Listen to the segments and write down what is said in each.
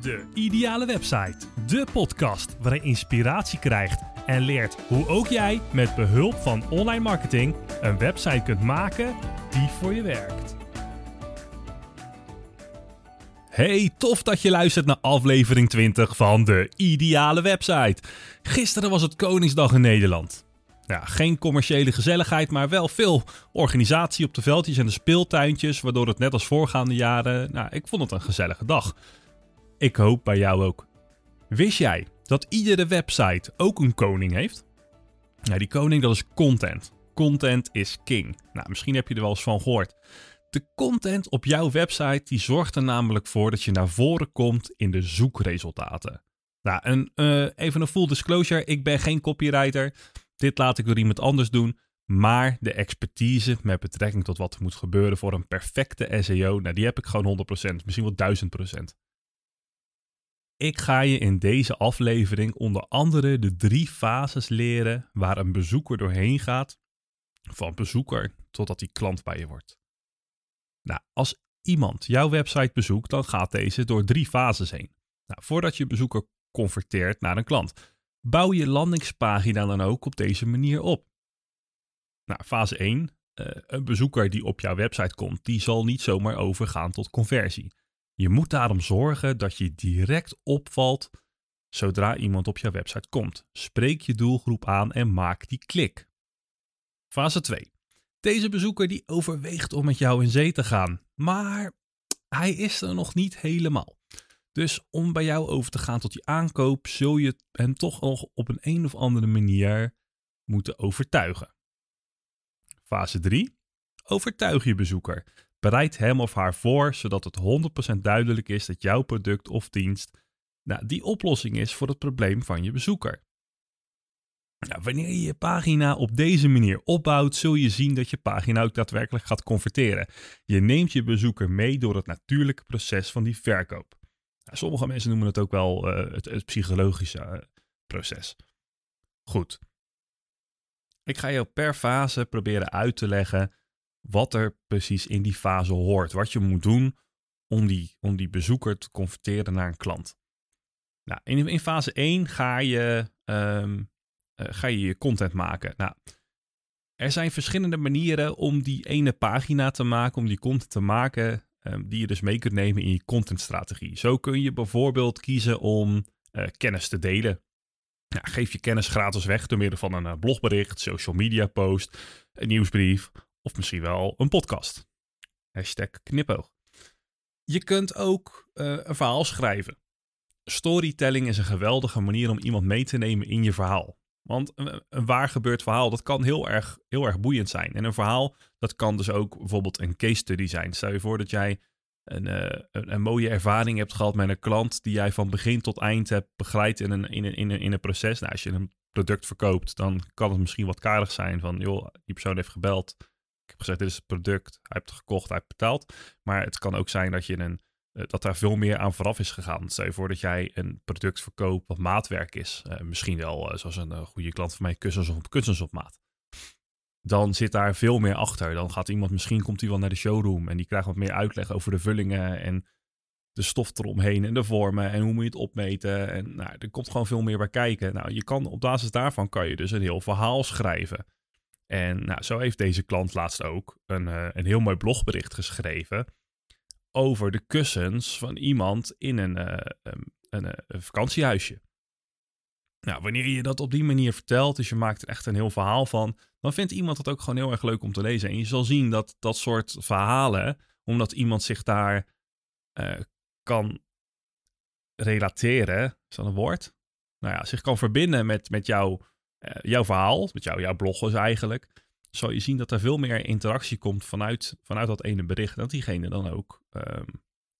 De Ideale Website. De podcast waarin je inspiratie krijgt en leert hoe ook jij met behulp van online marketing een website kunt maken die voor je werkt. Hey, tof dat je luistert naar aflevering 20 van De Ideale Website. Gisteren was het Koningsdag in Nederland. Ja, geen commerciële gezelligheid, maar wel veel organisatie op de veldjes en de speeltuintjes, waardoor het net als voorgaande jaren, nou, ik vond het een gezellige dag. Ik hoop bij jou ook. Wist jij dat iedere website ook een koning heeft? Nou, die koning dat is content. Content is king. Nou, misschien heb je er wel eens van gehoord. De content op jouw website die zorgt er namelijk voor dat je naar voren komt in de zoekresultaten. Nou, en, uh, even een full disclosure, ik ben geen copywriter. Dit laat ik door iemand anders doen. Maar de expertise met betrekking tot wat er moet gebeuren voor een perfecte SEO, nou die heb ik gewoon 100%, misschien wel 1000%. Ik ga je in deze aflevering onder andere de drie fases leren waar een bezoeker doorheen gaat, van bezoeker totdat hij klant bij je wordt. Nou, als iemand jouw website bezoekt, dan gaat deze door drie fases heen. Nou, voordat je bezoeker converteert naar een klant, bouw je landingspagina dan ook op deze manier op. Nou, fase 1. Uh, eh, een bezoeker die op jouw website komt, die zal niet zomaar overgaan tot conversie. Je moet daarom zorgen dat je direct opvalt zodra iemand op jouw website komt. Spreek je doelgroep aan en maak die klik. Fase 2. Deze bezoeker die overweegt om met jou in zee te gaan, maar hij is er nog niet helemaal. Dus om bij jou over te gaan tot die aankoop, zul je hem toch nog op een een of andere manier moeten overtuigen. Fase 3. Overtuig je bezoeker. Bereid hem of haar voor, zodat het 100% duidelijk is dat jouw product of dienst nou, die oplossing is voor het probleem van je bezoeker. Nou, wanneer je je pagina op deze manier opbouwt, zul je zien dat je pagina ook daadwerkelijk gaat converteren. Je neemt je bezoeker mee door het natuurlijke proces van die verkoop. Nou, sommige mensen noemen het ook wel uh, het, psychologische uh, proces. Goed. Ik ga je per fase proberen uit te leggen wat er precies in die fase hoort. Wat je moet doen om die, om die bezoeker te converteren naar een klant. Nou, in, in fase 1 ga je, um, uh, ga je je content maken. Nou, er zijn verschillende manieren om die ene pagina te maken, om die content te maken, um, die je dus mee kunt nemen in je contentstrategie. Zo kun je bijvoorbeeld kiezen om uh, kennis te delen. Nou, geef je kennis gratis weg door middel van een uh, blogbericht, social media post, een nieuwsbrief of misschien wel een podcast. Hashtag knipoog. Je kunt ook uh, een verhaal schrijven. Storytelling is een geweldige manier om iemand mee te nemen in je verhaal. Want een, waar gebeurd verhaal, dat kan heel erg, heel erg boeiend zijn. En een verhaal, dat kan dus ook bijvoorbeeld een case study zijn. Stel je voor dat jij een, uh, een, een, mooie ervaring hebt gehad met een klant die jij van begin tot eind hebt begeleid in een, in een, in een, in een proces. Nou, als je een product verkoopt, dan kan het misschien wat karig zijn van, joh, die persoon heeft gebeld heb gezegd, dit is het product. Hij heeft het gekocht, hij heeft betaald. Maar het kan ook zijn dat, je een, eh, dat daar veel meer aan vooraf is gegaan. Stel je voor dat jij een product verkoopt wat maatwerk is. Uh, misschien wel, uh, zoals een goede klant van mij, kussens op, kussens op maat. Dan zit daar veel meer achter. Dan gaat iemand, misschien komt hij wel naar de showroom en die krijgt wat meer uitleg over de vullingen en de stof eromheen en de vormen en hoe moet je het opmeten. En nou, er komt gewoon veel meer bij kijken. Nou, je kan op basis daarvan kan je dus een heel verhaal schrijven. En nou, zo heeft deze klant laatst ook een, uh, een heel mooi blogbericht geschreven over de kussens van iemand in een, uh, een, een, een, vakantiehuisje. Nou, wanneer je dat op die manier vertelt, dus je maakt er echt een heel verhaal van, dan vindt iemand het ook gewoon heel erg leuk om te lezen. En je zal zien dat dat soort verhalen, omdat iemand zich daar kan relateren, is dat een woord? Nou ja, zich kan verbinden met, met jouw jouw verhaal, met jou, jouw blog dus eigenlijk, zal je zien dat er veel meer interactie komt vanuit, vanuit dat ene bericht. Dat diegene dan ook um,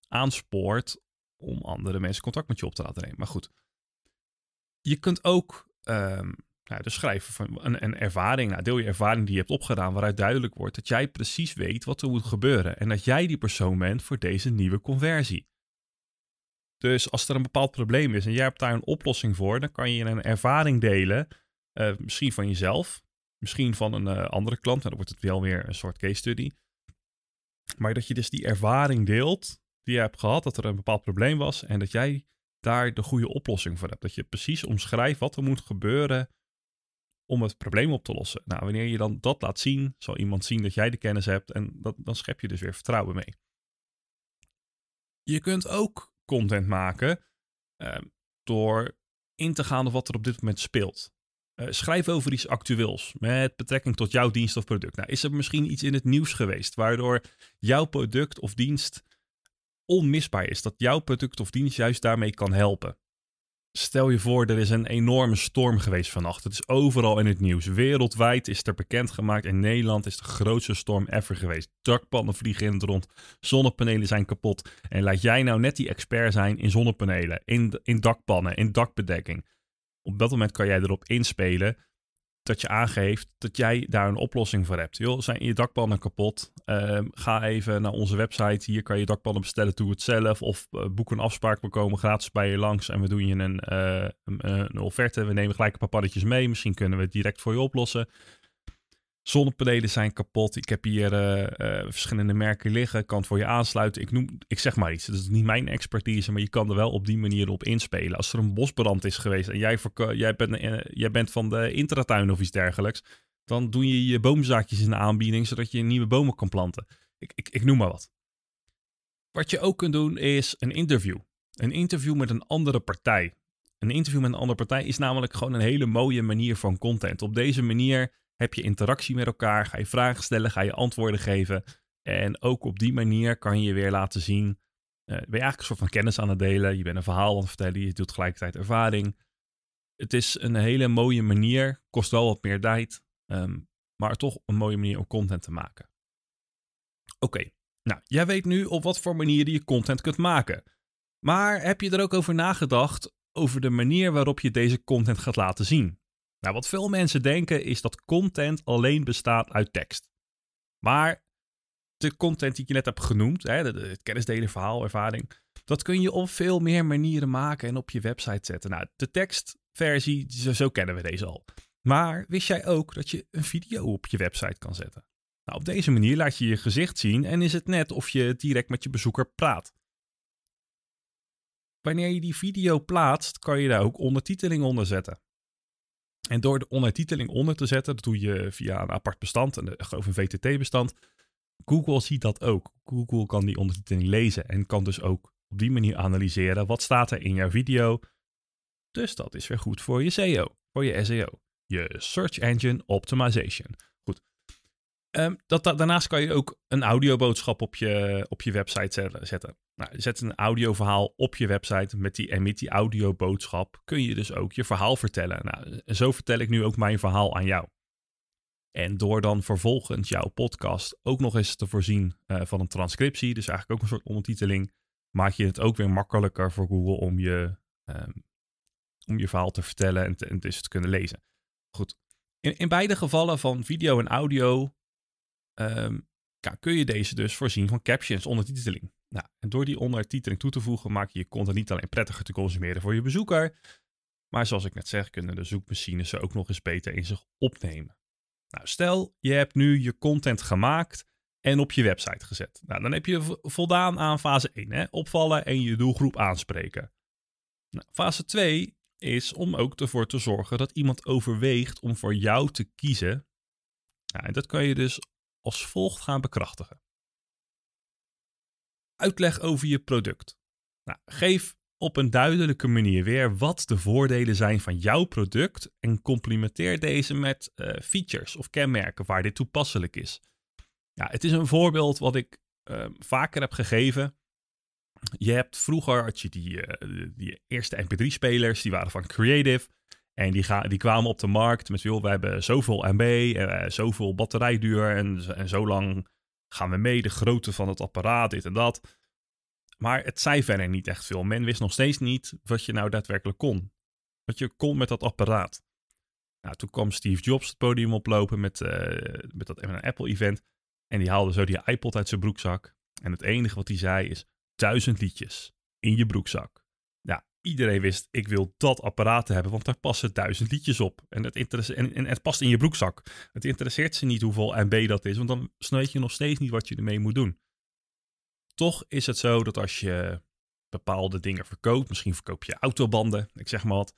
aanspoort om andere mensen contact met je op te laten nemen. Maar goed, je kunt ook um, nou, dus schrijven van een, een, ervaring. Nou, deel je ervaring die je hebt opgedaan, waaruit duidelijk wordt dat jij precies weet wat er moet gebeuren. En dat jij die persoon bent voor deze nieuwe conversie. Dus als er een bepaald probleem is en jij hebt daar een oplossing voor, dan kan je een ervaring delen uh, misschien van jezelf, misschien van een uh, andere klant. En dan wordt het wel weer een soort case study. Maar dat je dus die ervaring deelt die je hebt gehad, dat er een bepaald probleem was en dat jij daar de goede oplossing voor hebt. Dat je precies omschrijft wat er moet gebeuren om het probleem op te lossen. Nou, wanneer je dan dat laat zien, zal iemand zien dat jij de kennis hebt en dat, dan schep je dus weer vertrouwen mee. Je kunt ook content maken uh, door in te gaan op wat er op dit moment speelt. Uh, schrijf over iets actueels met betrekking tot jouw dienst of product. Nou, is er misschien iets in het nieuws geweest waardoor jouw product of dienst onmisbaar is? Dat jouw product of dienst juist daarmee kan helpen? Stel je voor, er is een enorme storm geweest vannacht. Het is overal in het nieuws. Wereldwijd is er bekendgemaakt. In Nederland is de grootste storm ever geweest. Dakpannen vliegen in het rond. Zonnepanelen zijn kapot. En laat jij nou net die expert zijn in zonnepanelen, in, in dakpannen, in dakbedekking. Op dat moment kan jij erop inspelen dat je aangeeft dat jij daar een oplossing voor hebt. Joh, zijn je dakpannen kapot? Ehm, ga even naar onze website. Hier kan je dakpannen bestellen, doe het zelf. Of uh, boek een afspraak, we komen gratis bij je langs en we doen je een, uh, een, offerte. We nemen gelijk een paar paddetjes mee. Misschien kunnen we het direct voor je oplossen. Zonnepanelen zijn kapot. Ik heb hier uh, uh, verschillende merken liggen. Kan het voor je aansluiten. Ik, noem, ik zeg maar iets. Dat is niet mijn expertise, maar je kan er wel op die manier op inspelen. Als er een bosbrand is geweest en jij, jij, bent, uh, jij bent van de intratuin of iets dergelijks. Dan doe je je boomzaakjes in de aanbieding, zodat je nieuwe bomen kan planten. Ik, ik, ik noem maar wat. Wat je ook kunt doen is een interview. Een interview met een andere partij. Een interview met een andere partij is namelijk gewoon een hele mooie manier van content. Op deze manier heb je interactie met elkaar, ga je vragen stellen, ga je antwoorden geven. En ook op die manier kan je weer laten zien, uh, ben je eigenlijk een soort van kennis aan het delen. Je bent een verhaal aan het vertellen, je doet tegelijkertijd ervaring. Het is een hele mooie manier, kost wel wat meer tijd, um, maar toch een mooie manier om content te maken. Oké, nou, jij weet nu op wat voor manieren je content kunt maken. Maar heb je er ook over nagedacht over de manier waarop je deze content gaat laten zien? Nou, wat veel mensen denken is dat content alleen bestaat uit tekst. Maar de content die ik je net heb genoemd, hè, het kennisdelen, verhaal, ervaring, dat kun je op veel meer manieren maken en op je website zetten. Nou, de tekstversie, zo kennen we deze al. Maar wist jij ook dat je een video op je website kan zetten? Nou, op deze manier laat je je gezicht zien en is het net of je direct met je bezoeker praat. Wanneer je die video plaatst, kan je daar ook ondertiteling onder zetten. En door de ondertiteling onder te zetten, dat doe je via een apart bestand, een, geloof een VTT-bestand. Google ziet dat ook. Google kan die ondertiteling lezen en kan dus ook op die manier analyseren wat staat er in jouw video. Dus dat is weer goed voor je SEO, voor je SEO, je Search Engine Optimization. Um, dat, daarnaast kan je ook een audioboodschap op je, op je website zetten. Nou, je zet een audioverhaal op je website met die, en met die audioboodschap kun je dus ook je verhaal vertellen. Nou, zo vertel ik nu ook mijn verhaal aan jou. En door dan vervolgens jouw podcast ook nog eens te voorzien uh, van een transcriptie, dus eigenlijk ook een soort ondertiteling, maak je het ook weer makkelijker voor Google om je, um, om je verhaal te vertellen en, te, en dus te kunnen lezen. Goed. In, in beide gevallen van video en audio ja, kun je deze dus voorzien van captions, ondertiteling. Nou, en door die ondertiteling toe te voegen, maak je je content niet alleen prettiger te consumeren voor je bezoeker, maar zoals ik net zeg, kunnen de zoekmachines ze ook nog eens beter in zich opnemen. Nou, stel je hebt nu je content gemaakt en op je website gezet. Nou, dan heb je voldaan aan fase 1, hè? opvallen en je doelgroep aanspreken. Nou, fase 2 is om ook ervoor te zorgen dat iemand overweegt om voor jou te kiezen. Nou, en dat kan je dus als volgt gaan bekrachtigen. Uitleg over je product. Nou, geef op een duidelijke manier weer wat de voordelen zijn van jouw product en complementeer deze met uh, features of kenmerken waar dit toepasselijk is. Ja, het is een voorbeeld wat ik uh, vaker heb gegeven. Je hebt vroeger had je die, uh, die eerste MP3-spelers, die waren van Creative. En die, gaan, die kwamen op de markt met, joh, we hebben zoveel MB, uh, zoveel batterijduur en, en zo lang gaan we mee. De grootte van het apparaat, dit en dat. Maar het zei verder niet echt veel. Men wist nog steeds niet wat je nou daadwerkelijk kon. Wat je kon met dat apparaat. Nou, toen kwam Steve Jobs het podium oplopen met, uh, met dat Apple-event. En die haalde zo die iPod uit zijn broekzak. En het enige wat hij zei is: duizend liedjes in je broekzak iedereen wist, ik wil dat apparaat hebben, want daar passen duizend liedjes op. En het, en, en het past in je broekzak. Het interesseert ze niet hoeveel MB dat is, want dan weet je nog steeds niet wat je ermee moet doen. Toch is het zo dat als je bepaalde dingen verkoopt, misschien verkoop je autobanden, ik zeg maar wat,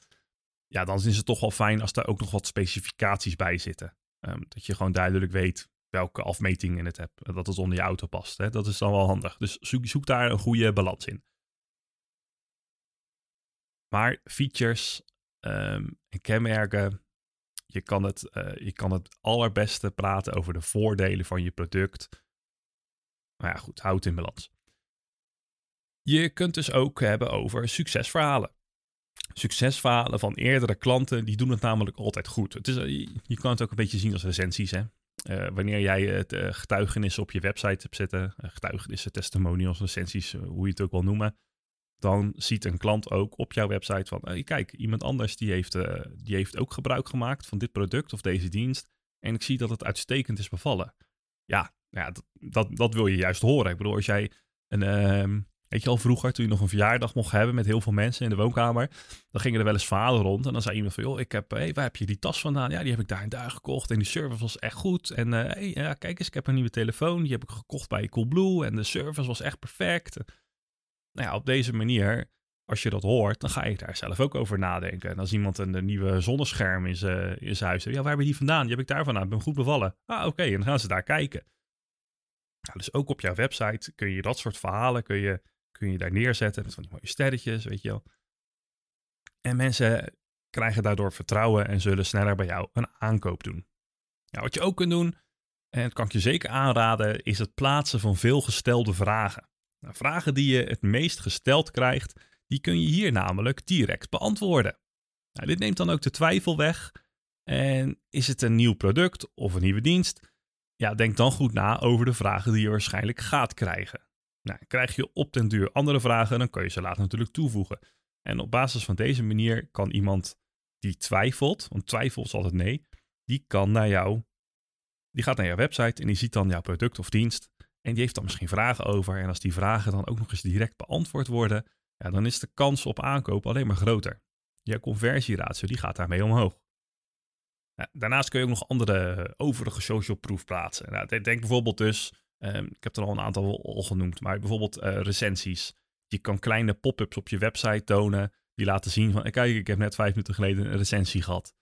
ja, dan is het toch wel fijn als daar ook nog wat specificaties bij zitten. Ehm, dat je gewoon duidelijk weet welke afmeting in het hebt, dat het onder je auto past. Hè? Dat is dan wel handig. Dus zoek, zoek daar een goede balans in. Maar features um, en kenmerken, je kan, het, uh, je kan het allerbeste praten over de voordelen van je product. Maar ja, goed, houd in balans. Je kunt dus ook hebben over succesverhalen. Succesverhalen van eerdere klanten, die doen het namelijk altijd goed. Het is, eh, je kan het ook een beetje zien als recensies. Hè? Uh, wanneer jij het getuigenissen op je website hebt zitten, getuigenissen, testimonials, recensies, hoe je het ook wil noemen, dan ziet een klant ook op jouw website van, hey, kijk, iemand anders die heeft, die heeft ook gebruik gemaakt van dit product of deze dienst en ik zie dat het uitstekend is bevallen. Ja, ja dat, dat, dat wil je juist horen. Ik bedoel, als jij een, ehm, Weet je al, vroeger toen je nog een verjaardag mocht hebben met heel veel mensen in de woonkamer, dan gingen er wel eens verhalen rond. En dan zei iemand van, joh, ik heb, waar heb je die tas vandaan? Ja, die heb ik daar en daar gekocht en die service was echt goed. En hey, ja, kijk eens, ik heb een nieuwe telefoon, die heb ik gekocht bij Coolblue en de service was echt perfect. Nou ja, op deze manier, als je dat hoort, dan ga je daar zelf ook over nadenken. En als iemand een, nieuwe zonnescherm in zijn, in huis heeft, ja, waar heb je die vandaan? Die heb ik daar vandaan, ik ben goed bevallen. Ah, oké, en dan gaan ze daar kijken. Nou, dus ook op jouw website kun je dat soort verhalen kun je kun je daar neerzetten met van die mooie sterretjes, weet je wel. En mensen krijgen daardoor vertrouwen en zullen sneller bij jou een aankoop doen. Nou, wat je ook kunt doen, en dat kan ik je zeker aanraden, is het plaatsen van veel gestelde vragen. Nou, vragen die je het meest gesteld krijgt, die kun je hier namelijk direct beantwoorden. Nou, dit neemt dan ook de twijfel weg. En is het een nieuw product of een nieuwe dienst? Ja, denk dan goed na over de vragen die je waarschijnlijk gaat krijgen. Nou, krijg je op den duur andere vragen, dan kun je ze later natuurlijk toevoegen. En op basis van deze manier kan iemand die twijfelt, want twijfel is altijd nee, die kan naar jou, die gaat naar jouw website en die ziet dan jouw product of dienst. En die heeft dan misschien vragen over. En als die vragen dan ook nog eens direct beantwoord worden, ja, dan is de kans op aankoop alleen maar groter. Je conversieratio die gaat daarmee omhoog. daarnaast kun je ook nog andere overige social proof plaatsen. Nou, denk bijvoorbeeld dus Ehm, ik heb er al een aantal al genoemd, maar bijvoorbeeld uh, recensies. Je kan kleine pop-ups op je website tonen die laten zien van, kijk, ik heb net vijf minuten geleden een recensie gehad.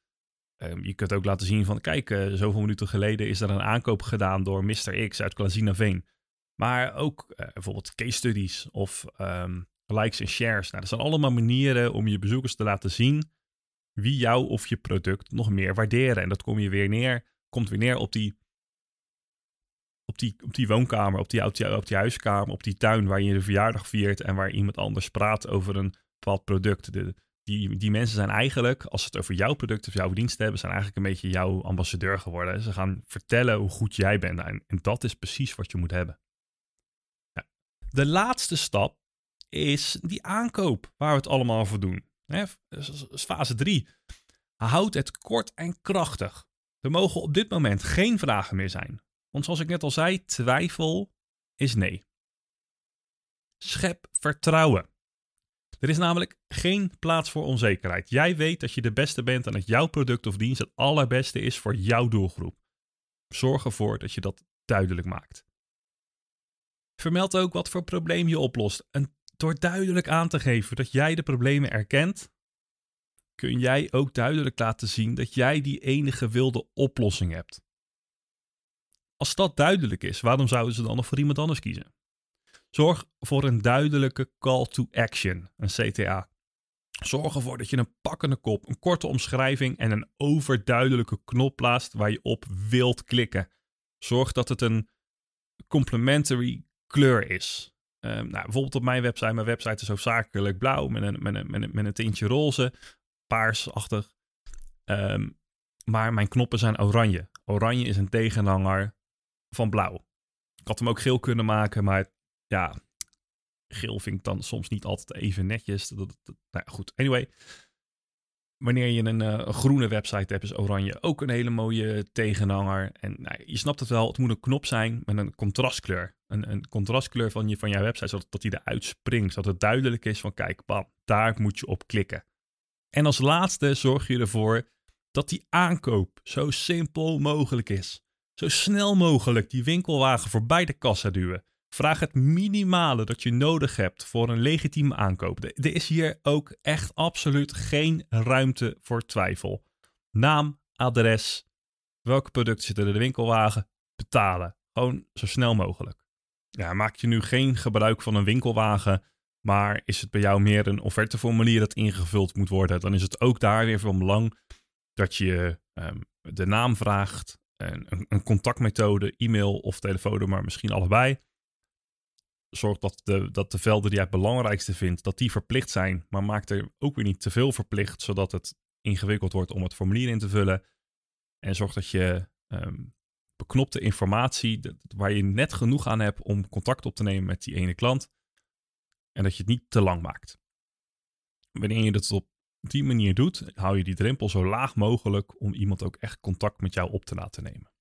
Um, je kunt ook laten zien van, kijk, uh, zoveel minuten geleden is er een aankoop gedaan door Mr. X uit Veen. Maar ook uh, bijvoorbeeld case studies of um, likes en shares. Nou, dat zijn allemaal manieren om je bezoekers te laten zien wie jou of je product nog meer waarderen. En dat kom je weer neer, komt weer neer op die op die, op die woonkamer, op die, op, die, op die huiskamer, op die tuin waar je de verjaardag viert en waar iemand anders praat over een bepaald product. Die, die mensen zijn eigenlijk, als ze het over jouw product of jouw dienst hebben, zijn eigenlijk een beetje jouw ambassadeur geworden. Ze gaan vertellen hoe goed jij bent en, en dat is precies wat je moet hebben. Ja. De laatste stap is die aankoop waar we het allemaal voor doen. Hè, fase 3. Houd het kort en krachtig. Er mogen op dit moment geen vragen meer zijn. Want zoals ik net al zei, twijfel is nee. Schep vertrouwen. Er is namelijk geen plaats voor onzekerheid. Jij weet dat je de beste bent en dat jouw product of dienst het allerbeste is voor jouw doelgroep. Zorg ervoor dat je dat duidelijk maakt. Vermeld ook wat voor probleem je oplost. En door duidelijk aan te geven dat jij de problemen erkent, kun jij ook duidelijk laten zien dat jij die enige wilde oplossing hebt. Als dat duidelijk is, waarom zouden ze dan nog voor iemand anders kiezen? Zorg voor een duidelijke call to action, een CTA. Zorg ervoor dat je een pakkende kop, een korte omschrijving en een overduidelijke knop plaatst waar je op wilt klikken. Zorg dat het een complementary kleur is. Um, nou, bijvoorbeeld op mijn website. Mijn website is hoofdzakelijk blauw met een, met een, met een, tintje roze, paarsachtig. Um, maar mijn knoppen zijn oranje. Oranje is een tegenhanger van blauw. Ik had hem ook geel kunnen maken, maar ja, geel vind ik dan soms niet altijd even netjes. Nou ja, goed, anyway. Wanneer je een, uh, een, groene website hebt, is oranje ook een hele mooie tegenhanger. En nou, je snapt het wel, het moet een knop zijn met een contrastkleur. Een, een contrastkleur van, je, van jouw website, zodat dat die eruit springt. Zodat het duidelijk is van, kijk, bam, daar moet je op klikken. En als laatste zorg je ervoor dat die aankoop zo simpel mogelijk is zo snel mogelijk die winkelwagen voorbij de kassa duwen. Vraag het minimale dat je nodig hebt voor een legitieme aankoop. Er is hier ook echt absoluut geen ruimte voor twijfel. Naam, adres, welke producten zitten in de winkelwagen, betalen. Gewoon zo snel mogelijk. Ja, maak je nu geen gebruik van een winkelwagen, maar is het bij jou meer een offerteformulier dat ingevuld moet worden, dan is het ook daar weer van belang dat je um, de naam vraagt, een, een contactmethode, e-mail of telefoonnummer, misschien allebei. Zorg dat de, dat de velden die jij het belangrijkste vindt, dat die verplicht zijn, maar maak er ook weer niet te veel verplicht, zodat het ingewikkeld wordt om het formulier in te vullen. En zorg dat je um, beknopte informatie, waar je net genoeg aan hebt om contact op te nemen met die ene klant. En dat je het niet te lang maakt. Wanneer je dat op die manier doet, hou je die drempel zo laag mogelijk om iemand ook echt contact met jou op te laten nemen.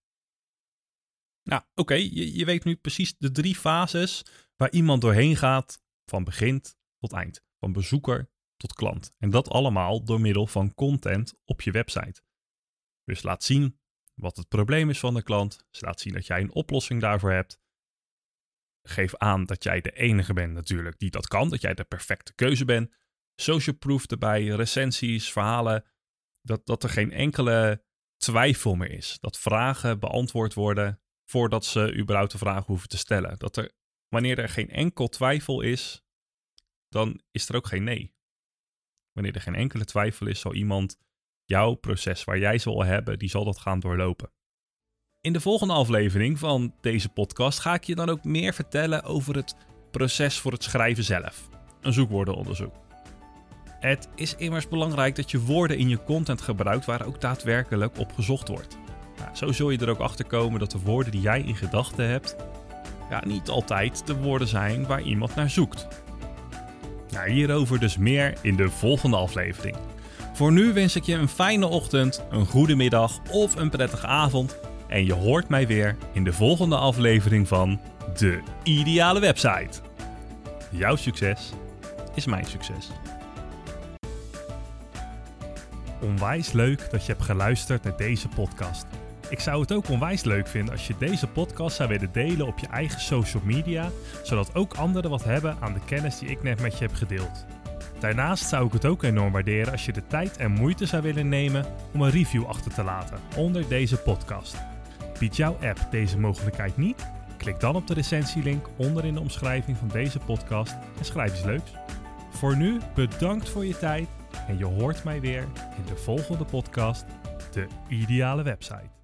Nou, oké, je, je weet nu precies de drie fases waar iemand doorheen gaat van begin tot eind. Van bezoeker tot klant. En dat allemaal door middel van content op je website. Dus laat zien wat het probleem is van de klant. Dus laat zien dat jij een oplossing daarvoor hebt. Geef aan dat jij de enige bent natuurlijk die dat kan. Dat jij de perfecte keuze bent. Social proof erbij, recensies, verhalen. Dat, dat er geen enkele twijfel meer is. Dat vragen beantwoord worden voordat ze überhaupt de vraag hoeven te stellen. Dat er, wanneer er geen enkel twijfel is, dan is er ook geen nee. Wanneer er geen enkele twijfel is, zal iemand jouw proces waar jij zal hebben, die zal dat gaan doorlopen. In de volgende aflevering van deze podcast ga ik je dan ook meer vertellen over het proces voor het schrijven zelf. Een zoekwoordenonderzoek. Het is immers belangrijk dat je woorden in je content gebruikt waar ook daadwerkelijk op gezocht wordt. Nou, zo zul je er ook achter komen dat de woorden die jij in gedachten hebt, ja, niet altijd de woorden zijn waar iemand naar zoekt. Nou, hierover dus meer in de volgende aflevering. Voor nu wens ik je een fijne ochtend, een goede middag of een prettige avond. En je hoort mij weer in de volgende aflevering van De Ideale Website. Jouw succes is mijn succes. Onwijs leuk dat je hebt geluisterd naar deze podcast. Ik zou het ook onwijs leuk vinden als je deze podcast zou willen delen op je eigen social media, zodat ook anderen wat hebben aan de kennis die ik net met je heb gedeeld. Daarnaast zou ik het ook enorm waarderen als je de tijd en moeite zou willen nemen om een review achter te laten onder deze podcast. Biedt jouw app deze mogelijkheid niet? Klik dan op de recensielink onder in de omschrijving van deze podcast en schrijf iets leuks. Voor nu bedankt voor je tijd en je hoort mij weer in de volgende podcast, de ideale website.